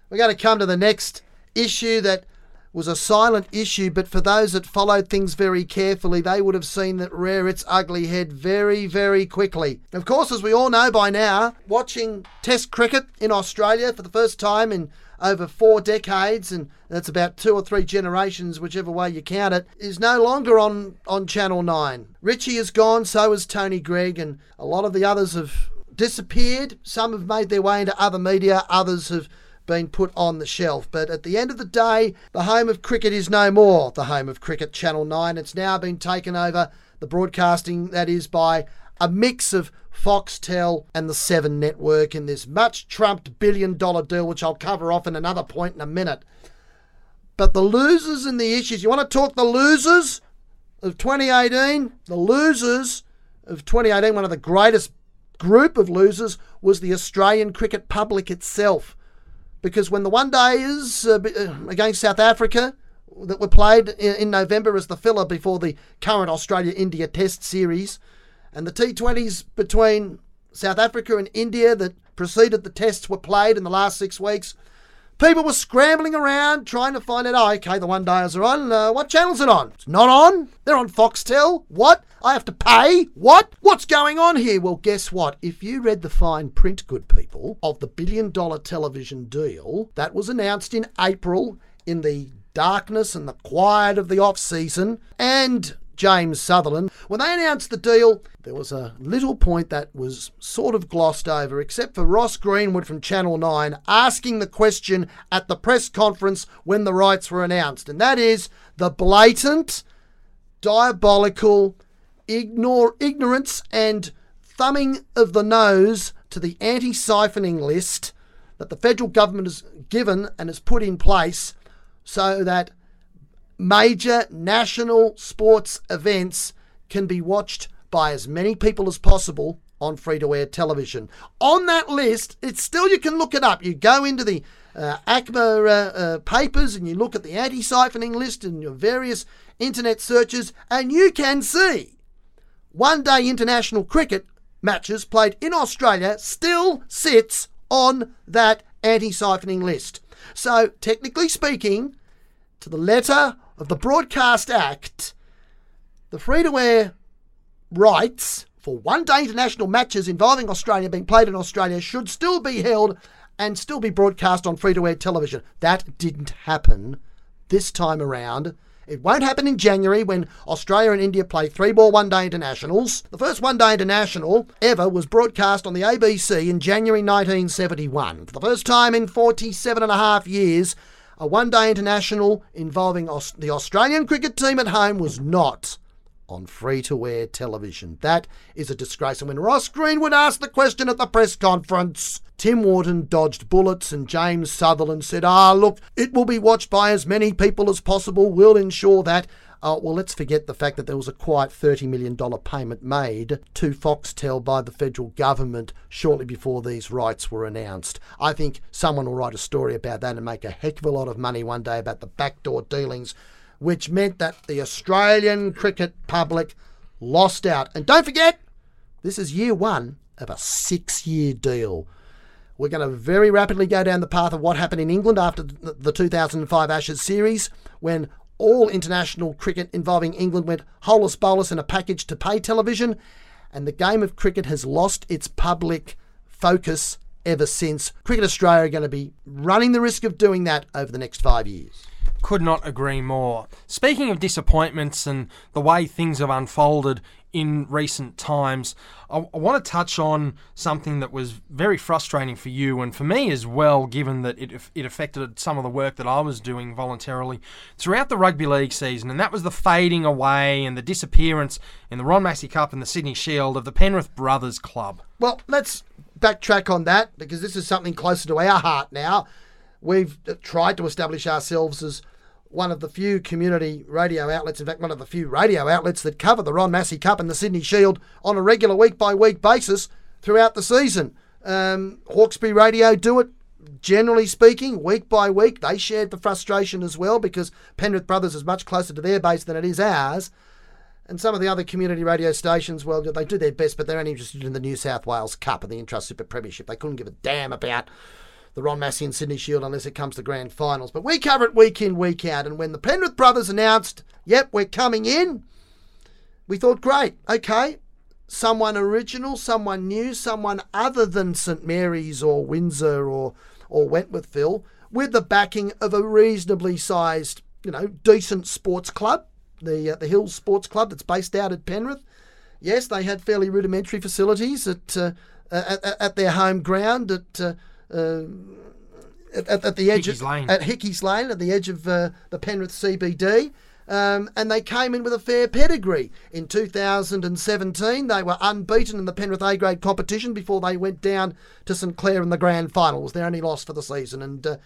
we're going to come to the next issue that was a silent issue, but for those that followed things very carefully, they would have seen that rear its ugly head very, very quickly. Of course, as we all know by now, watching Test cricket in Australia for the first time in over four decades, and that's about two or three generations, whichever way you count it, is no longer on, on Channel 9. Richie is gone, so is Tony Greig, and a lot of the others have disappeared. Some have made their way into other media, others have been put on the shelf. But at the end of the day, the home of cricket is no more the home of cricket, Channel 9. It's now been taken over, the broadcasting that is, by a mix of Foxtel and the Seven Network in this much trumped billion dollar deal, which I'll cover off in another point in a minute. But the losers and the issues, you want to talk the losers of 2018? The losers of 2018, one of the greatest group of losers was the Australian cricket public itself. Because when the one days uh, against South Africa that were played in November as the filler before the current Australia India Test series, and the T20s between South Africa and India that preceded the tests were played in the last six weeks, people were scrambling around trying to find out, oh, okay, the one days are on. Uh, what channel's it on? It's not on. They're on Foxtel. What? I have to pay? What? What's going on here? Well, guess what? If you read the fine print, good people, of the billion dollar television deal that was announced in April in the darkness and the quiet of the off season, and James Sutherland. When they announced the deal, there was a little point that was sort of glossed over, except for Ross Greenwood from Channel 9 asking the question at the press conference when the rights were announced, and that is the blatant, diabolical ignore, ignorance and thumbing of the nose to the anti siphoning list that the federal government has given and has put in place so that major national sports events can be watched by as many people as possible on free to air television. On that list, it's still, you can look it up. You go into the uh, ACMA uh, uh, papers and you look at the anti siphoning list and your various internet searches, and you can see one day international cricket matches played in Australia still sits on that anti siphoning list. So, technically speaking, to the letter of the Broadcast Act, the free to air rights for one day international matches involving Australia being played in Australia should still be held and still be broadcast on free to air television. That didn't happen this time around. It won't happen in January when Australia and India play three more one day internationals. The first one day international ever was broadcast on the ABC in January 1971. For the first time in 47 and a half years, a one day international involving Aus- the Australian cricket team at home was not on free to air television. That is a disgrace. And when Ross Greenwood asked the question at the press conference, Tim Wharton dodged bullets and James Sutherland said, Ah, look, it will be watched by as many people as possible. We'll ensure that. Uh, well, let's forget the fact that there was a quiet $30 million payment made to Foxtel by the federal government shortly before these rights were announced. I think someone will write a story about that and make a heck of a lot of money one day about the backdoor dealings, which meant that the Australian cricket public lost out. And don't forget, this is year one of a six year deal. We're going to very rapidly go down the path of what happened in England after the 2005 Ashes series when all international cricket involving England went holus bolus in a package to pay television, and the game of cricket has lost its public focus ever since. Cricket Australia are going to be running the risk of doing that over the next five years. Could not agree more. Speaking of disappointments and the way things have unfolded in recent times, I, I want to touch on something that was very frustrating for you and for me as well, given that it, it affected some of the work that I was doing voluntarily throughout the rugby league season, and that was the fading away and the disappearance in the Ron Massey Cup and the Sydney Shield of the Penrith Brothers Club. Well, let's backtrack on that because this is something closer to our heart now. We've tried to establish ourselves as one of the few community radio outlets, in fact, one of the few radio outlets that cover the Ron Massey Cup and the Sydney Shield on a regular week by week basis throughout the season. Um, Hawkesbury Radio do it, generally speaking, week by week. They shared the frustration as well because Penrith Brothers is much closer to their base than it is ours. And some of the other community radio stations, well, they do their best, but they're only interested in the New South Wales Cup and the Intrust Super Premiership. They couldn't give a damn about the Ron Massey and Sydney Shield unless it comes to grand finals. But we cover it week in, week out. And when the Penrith brothers announced, yep, we're coming in, we thought, great, okay, someone original, someone new, someone other than St Mary's or Windsor or, or Wentworthville, with the backing of a reasonably sized, you know, decent sports club, the, uh, the Hills Sports Club that's based out at Penrith. Yes, they had fairly rudimentary facilities at, uh, at, at, their home ground at uh, uh, at, at, the edge Hickey's of, Lane. at Hickey's Lane, at the edge of uh, the Penrith CBD. Um, and they came in with a fair pedigree. In 2017, they were unbeaten in the Penrith A grade competition before they went down to St Clair in the grand final. It was their only loss for the season. And uh,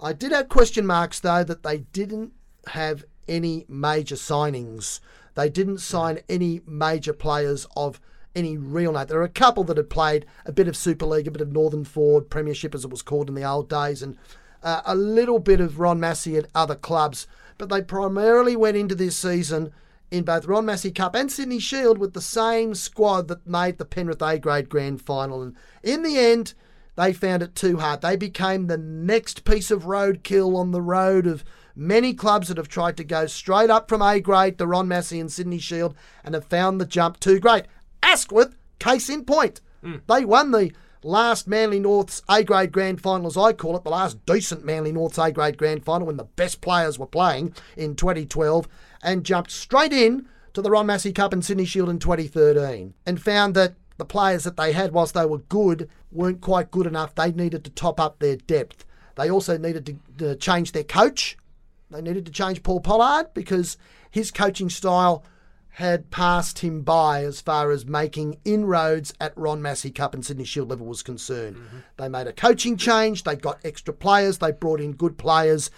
I did have question marks, though, that they didn't have any major signings. They didn't sign any major players of any real note. There are a couple that had played a bit of Super League, a bit of Northern Ford Premiership, as it was called in the old days, and uh, a little bit of Ron Massey at other clubs. But they primarily went into this season in both Ron Massey Cup and Sydney Shield with the same squad that made the Penrith A grade grand final. And in the end, they found it too hard. They became the next piece of roadkill on the road of Many clubs that have tried to go straight up from A grade to Ron Massey and Sydney Shield and have found the jump too great. Asquith, case in point. Hmm. They won the last Manly North's A grade grand final, as I call it, the last decent Manly North's A grade grand final when the best players were playing in 2012, and jumped straight in to the Ron Massey Cup and Sydney Shield in 2013 and found that the players that they had, whilst they were good, weren't quite good enough. They needed to top up their depth. They also needed to, to change their coach. They needed to change Paul Pollard because his coaching style had passed him by as far as making inroads at Ron Massey Cup and Sydney Shield level was concerned. Mm-hmm. They made a coaching change, they got extra players, they brought in good players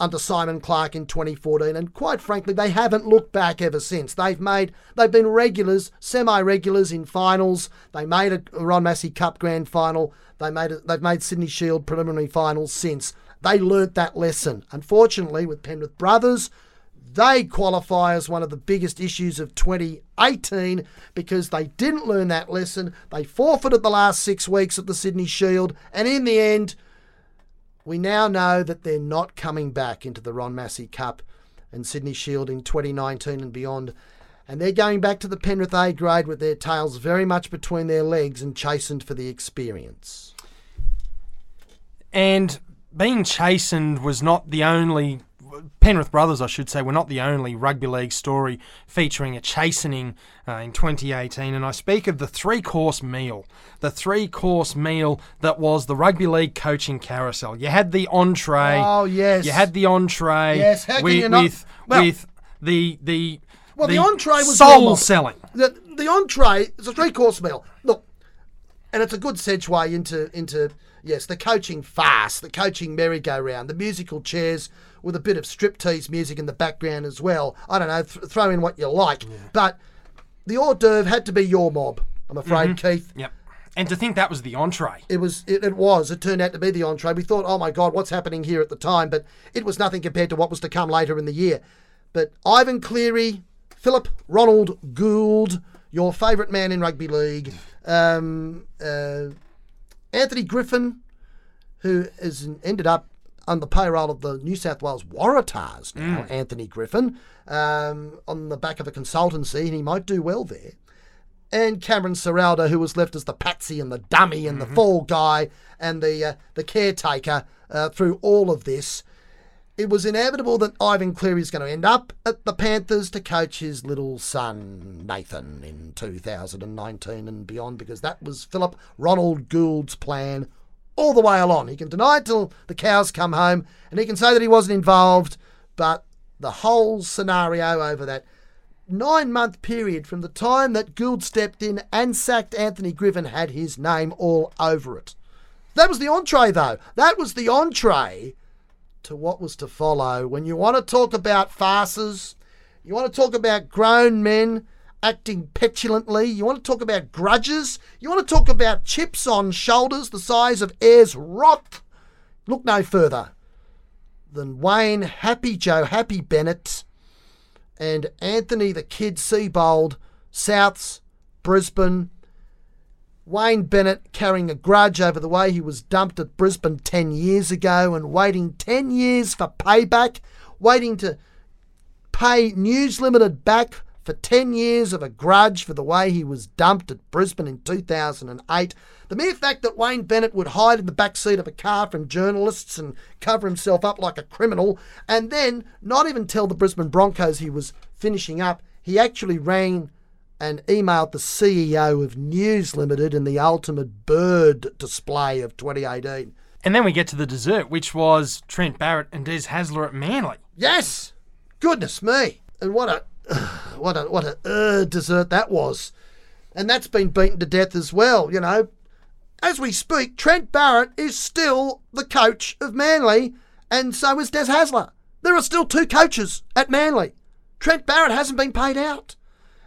under Simon Clark in 2014 and quite frankly they haven't looked back ever since. They've made they've been regulars, semi-regulars in finals. They made a Ron Massey Cup grand final. They made a, they've made Sydney Shield preliminary finals since. They learnt that lesson. Unfortunately with Penrith Brothers they qualify as one of the biggest issues of 2018 because they didn't learn that lesson. They forfeited the last six weeks at the Sydney Shield, and in the end, we now know that they're not coming back into the Ron Massey Cup and Sydney Shield in 2019 and beyond. And they're going back to the Penrith A grade with their tails very much between their legs and chastened for the experience. And being chastened was not the only. Penrith Brothers, I should say, were not the only rugby league story featuring a chastening uh, in 2018. And I speak of the three course meal. The three course meal that was the rugby league coaching carousel. You had the entree. Oh, yes. You had the entree. Yes, how can with, you not- with, Well- with the. the Well, the entree was soul selling. The, the entree is a three course meal. Look, and it's a good segue into into yes the coaching farce, the coaching merry-go-round, the musical chairs with a bit of striptease music in the background as well. I don't know, th- throw in what you like, but the hors d'oeuvre had to be your mob. I'm afraid, Keith. Yep. And to think that was the entree. It was. It, it was. It turned out to be the entree. We thought, oh my God, what's happening here at the time? But it was nothing compared to what was to come later in the year. But Ivan Cleary, Philip Ronald Gould, your favourite man in rugby league, um, uh, Anthony Griffin, who has ended up on the payroll of the New South Wales Waratahs now, Anthony Griffin, um, on the back of a consultancy, and he might do well there. And Cameron Ciraldo, who was left as the patsy and the dummy and the fall guy and the uh, the caretaker uh, through all of this. It was inevitable that Ivan Cleary is going to end up at the Panthers to coach his little son Nathan in 2019 and beyond, because that was Philip Ronald Gould's plan all the way along. He can deny it till the cows come home, and he can say that he wasn't involved, but the whole scenario over that nine month period from the time that Gould stepped in and sacked Anthony Griffin had his name all over it. That was the entree, though. That was the entree to what was to follow. When you want to talk about farces, you want to talk about grown men acting petulantly, you want to talk about grudges, you want to talk about chips on shoulders the size of Ayers Rock, look no further than Wayne Happy Joe Happy Bennett and Anthony the Kid Seibold, Souths, Brisbane. Wayne Bennett carrying a grudge over the way he was dumped at Brisbane 10 years ago and waiting 10 years for payback, waiting to pay News Limited back for 10 years of a grudge for the way he was dumped at Brisbane in 2008. The mere fact that Wayne Bennett would hide in the back seat of a car from journalists and cover himself up like a criminal, and then not even tell the Brisbane Broncos he was finishing up, he actually rang and emailed the CEO of News Limited in the ultimate bird display of 2018. And then we get to the dessert, which was Trent Barrett and Des Hasler at Manly. Yes, goodness me, and what a what a what a uh, dessert that was, and that's been beaten to death as well. You know, as we speak, Trent Barrett is still the coach of Manly, and so is Des Hasler. There are still two coaches at Manly. Trent Barrett hasn't been paid out.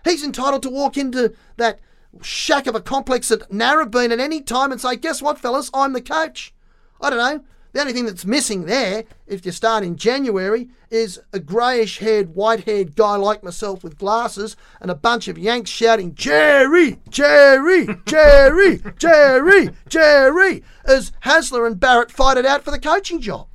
He's entitled to walk into that shack of a complex at Narrabeen at any time and say, "Guess what, fellas? I'm the coach." I don't know. The only thing that's missing there, if you start in January, is a greyish haired, white haired guy like myself with glasses and a bunch of Yanks shouting, Jerry, Jerry, Jerry, Jerry, Jerry, as Hasler and Barrett fight it out for the coaching job.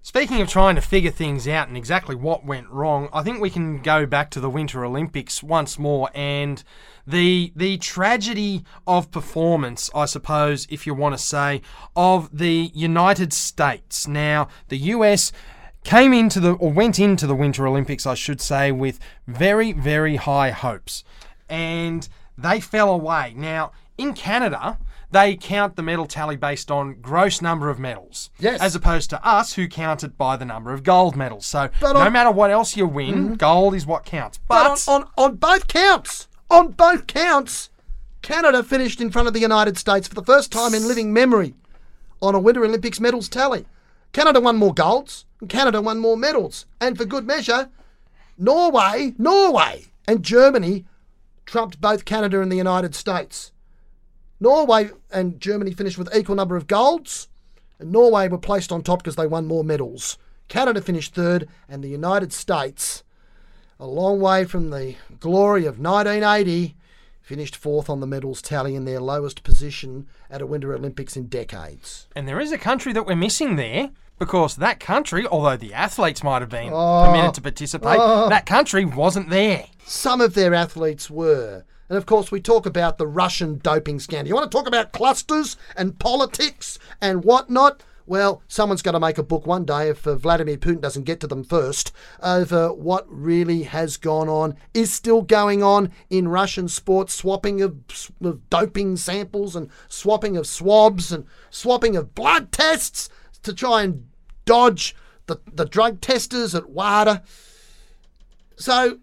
Speaking of trying to figure things out and exactly what went wrong, I think we can go back to the Winter Olympics once more and the the tragedy of performance, I suppose, if you want to say, of the United States. Now, the US came into the or went into the Winter Olympics, I should say, with very very high hopes, and they fell away. Now, in Canada, they count the medal tally based on gross number of medals. Yes. As opposed to us, who count it by the number of gold medals. So But no on- matter what else you win, mm-hmm. gold is what counts. But, But on, on, on both counts, on both counts, Canada finished in front of the United States for the first time in living memory on a Winter Olympics medals tally. Canada won more golds, and Canada won more medals. And for good measure, Norway, Norway, and Germany trumped both Canada and the United States. Norway and Germany finished with equal number of golds, and Norway were placed on top because they won more medals. Canada finished third, and the United States a long way from the glory of 1980, finished fourth on the medals tally in their lowest position at a Winter Olympics in decades. and there is a country that we're missing there. Because that country, although the athletes might have been oh. permitted to participate, oh. that country wasn't there. Some of their athletes were. And of course, we talk about the Russian doping scandal. You want to talk about clusters and politics and whatnot? Well, someone's going to make a book one day if uh, Vladimir Putin doesn't get to them first over what really has gone on, is still going on in Russian sports, swapping of, of doping samples and swapping of swabs and swapping of blood tests to try and dodge the, the drug testers at WADA. So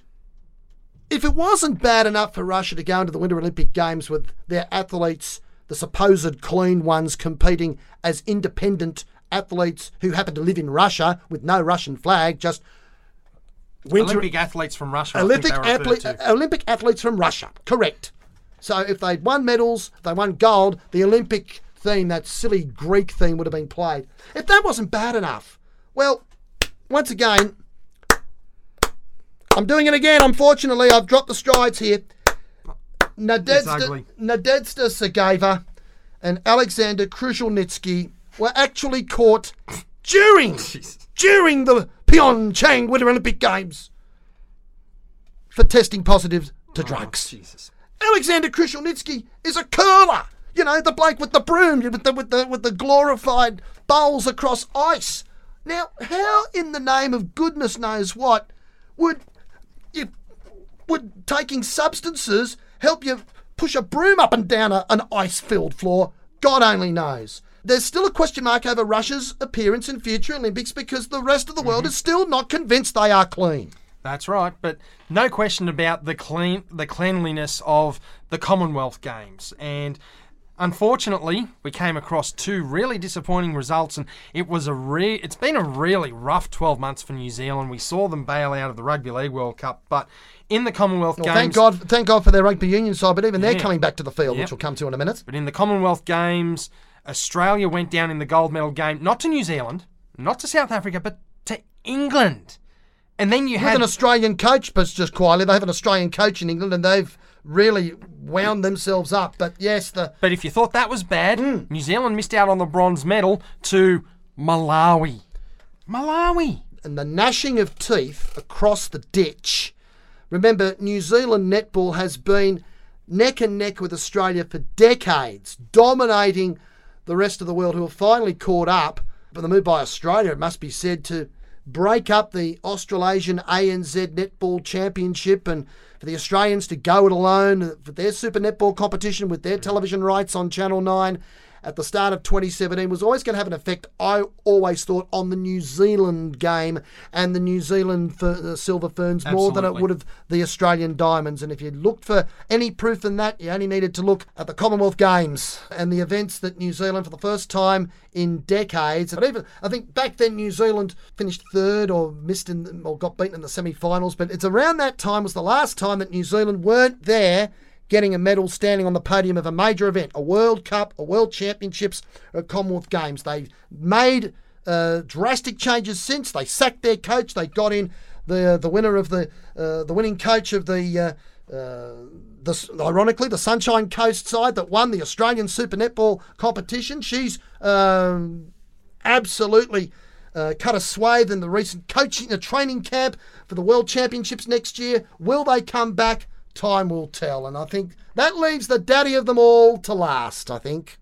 if it wasn't bad enough for Russia to go into the Winter Olympic Games with their athletes, the supposed clean ones, competing as independent athletes who happen to live in Russia with no Russian flag, just winter Olympic athletes from Russia. Olympic, athlete. Olympic athletes from Russia. Correct. So if they'd won medals, they won gold, the Olympic theme, that silly Greek theme, would have been played. If that wasn't bad enough, well, once again, I'm doing it again. Unfortunately, I've dropped the strides here. Nadezhda, ugly. Nadezhda Sergeeva and Alexander Krushelnitsky were actually caught during during the Pyeongchang Winter Olympic Games for testing positive to oh, drugs. Jesus. Alexander Krushelnitsky is a curler. You know, the bloke with the broom, with the with the with the glorified bowls across ice. Now, how in the name of goodness knows what would you would taking substances help you push a broom up and down a, an ice-filled floor? God only knows. There's still a question mark over Russia's appearance in future Olympics because the rest of the world mm-hmm. is still not convinced they are clean. That's right, but no question about the clean the cleanliness of the Commonwealth Games. And unfortunately, we came across two really disappointing results and it was a re- it's been a really rough 12 months for New Zealand. We saw them bail out of the Rugby League World Cup, but in the Commonwealth Well, Games thank God, thank God for their rugby union side, but even they're coming back to the field, Yep. which we'll come to in a minute. But in the Commonwealth Games, Australia went down in the gold medal game, not to New Zealand, not to South Africa, but to England. And then you With had an Australian coach, but just quietly, they have an Australian coach in England, and they've really wound themselves up. But yes, the But if you thought that was bad, Hmm. New Zealand missed out on the bronze medal to Malawi. Malawi. and the gnashing of teeth across the ditch. Remember, New Zealand netball has been neck and neck with Australia for decades, dominating the rest of the world, who have finally caught up. But the move by Australia, it must be said, to break up the Australasian ANZ Netball Championship and for the Australians to go it alone for their Super Netball competition with their television rights on Channel 9 at the start of 2017 was always going to have an effect, I always thought, on the New Zealand game and the New Zealand fer- uh, Silver Ferns more than it would have the Australian Diamonds. And if you looked for any proof in that, you only needed to look at the Commonwealth Games and the events that New Zealand, for the first time in decades, and even I think back then New Zealand finished third or missed in or got beaten in the semi-finals. But it's around that time was the last time that New Zealand weren't there getting a medal standing on the podium of a major event, a World Cup, a World Championships, or Commonwealth Games. They've made uh, drastic changes since. They sacked their coach. They got in the the winner of the uh, the winning coach of the. Uh, uh, the, ironically, the Sunshine Coast side that won the Australian Super Netball competition. She's um, absolutely uh, cut a swathe in the recent coaching, uh, training camp for the World Championships next year. Will they come back? Time will tell. And I think that leaves the daddy of them all to last, I think.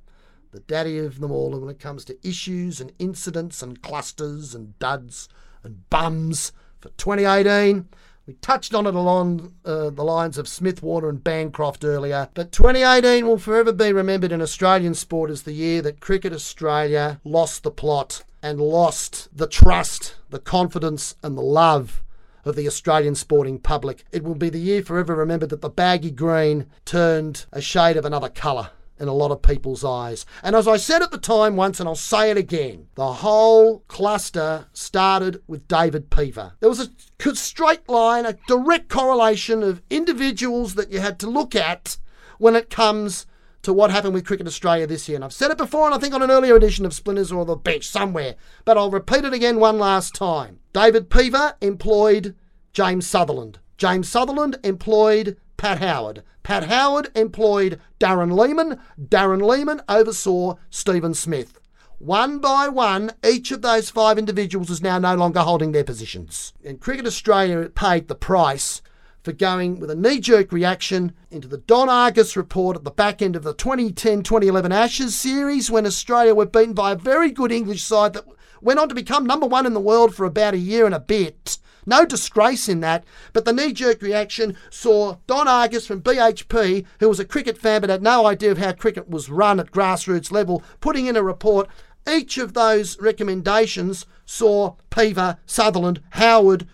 The daddy of them all and when it comes to issues and incidents and clusters and duds and bums for 2018. We touched on it along uh, the lines of Smith Warner and Bancroft earlier, but 2018 will forever be remembered in Australian sport as the year that Cricket Australia lost the plot and lost the trust, the confidence, and the love of the Australian sporting public. It will be the year forever remembered that the baggy green turned a shade of another colour in a lot of people's eyes. And as I said at the time once, and I'll say it again, the whole cluster started with David Peever. There was a straight line, a direct correlation of individuals that you had to look at when it comes to what happened with Cricket Australia this year. And I've said it before, and I think on an earlier edition of Splinters or The Bench somewhere, but I'll repeat it again one last time. David Peever employed James Sutherland. James Sutherland employed Pat Howard. Pat Howard employed Darren Lehmann. Darren Lehmann oversaw Steven Smith. One by one, each of those five individuals is now no longer holding their positions. And Cricket Australia paid the price for going with a knee jerk reaction into the Don Argus report at the back end of the 2010 2011 Ashes series when Australia were beaten by a very good English side that went on to become number one in the world for about a year and a bit. No disgrace in that, but the knee jerk reaction saw Don Argus from BHP, who was a cricket fan but had no idea of how cricket was run at grassroots level, putting in a report. Each of those recommendations saw Peever, Sutherland, Howard,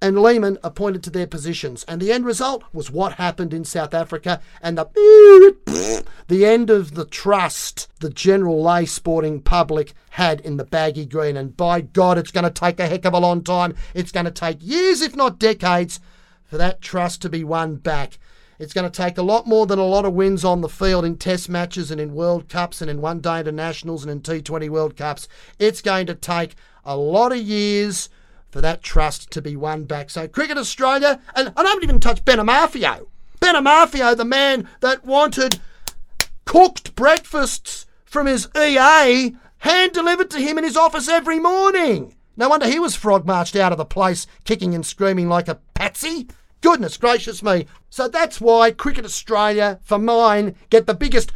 and Lehmann appointed to their positions. And the end result was what happened in South Africa and the, the end of the trust the general lay sporting public had in the baggy green. And by God, it's going to take a heck of a long time. It's going to take years, if not decades, for that trust to be won back. It's going to take a lot more than a lot of wins on the field in test matches and in World Cups and in one day internationals and in T20 World Cups. It's going to take a lot of years for that trust to be won back. So Cricket Australia, and I don't even touch Ben Amarfio. Ben Amarfio, the man that wanted cooked breakfasts from his EA hand delivered to him in his office every morning. No wonder he was frog marched out of the place, kicking and screaming like a patsy. Goodness gracious me. So that's why Cricket Australia, for mine, get the biggest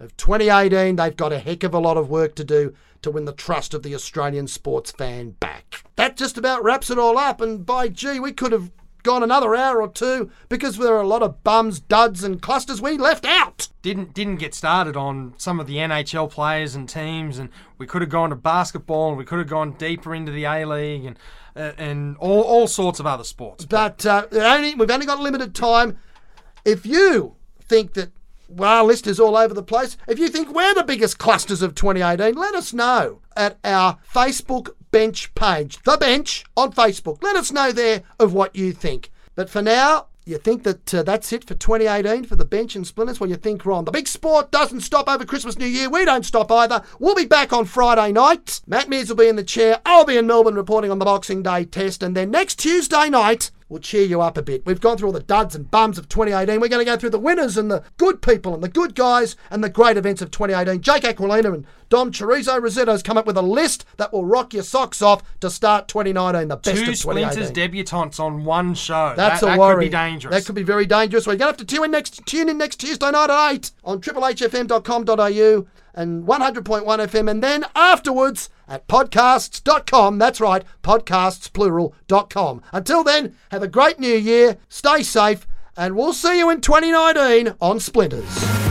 of 2018. They've got a heck of a lot of work to do to win the trust of the Australian sports fan back. That just about wraps it all up, and by gee, we could have gone another hour or two because there are a lot of bums, duds, and clusters we left out. Didn't didn't get started on some of the NHL players and teams, and we could have gone to basketball, and we could have gone deeper into the A League, and uh, and all, all sorts of other sports. But uh, only, we've only got limited time. If you think that our list is all over the place. If you think we're the biggest clusters of 2018, let us know at our Facebook bench page, The Bench on Facebook. Let us know there of what you think. But for now, you think that uh, that's it for 2018 for the bench and splinters? Well, you think wrong. The big sport doesn't stop over Christmas, New Year. We don't stop either. We'll be back on Friday night. Matt Mears will be in the chair. I'll be in Melbourne reporting on the Boxing Day test. And then next Tuesday night, we'll cheer you up a bit. We've gone through all the duds and bums of 2018. We're going to go through the winners and the good people and the good guys and the great events of 2018. Jake Aquilina and Dom Chorizo Rosetto's come up with a list that will rock your socks off to start 2019, the best Two of 2018. splinters debutantes on one show. That's that, a that worry. could be dangerous. That could be very dangerous. We're going to have to tune in next tune in next Tuesday night at eight on triplehfm.com.au and 100.1 FM, and then afterwards at podcasts.com. That's right, podcasts plural.com. Until then, have a great new year. Stay safe, and we'll see you in 2019 on Splinters.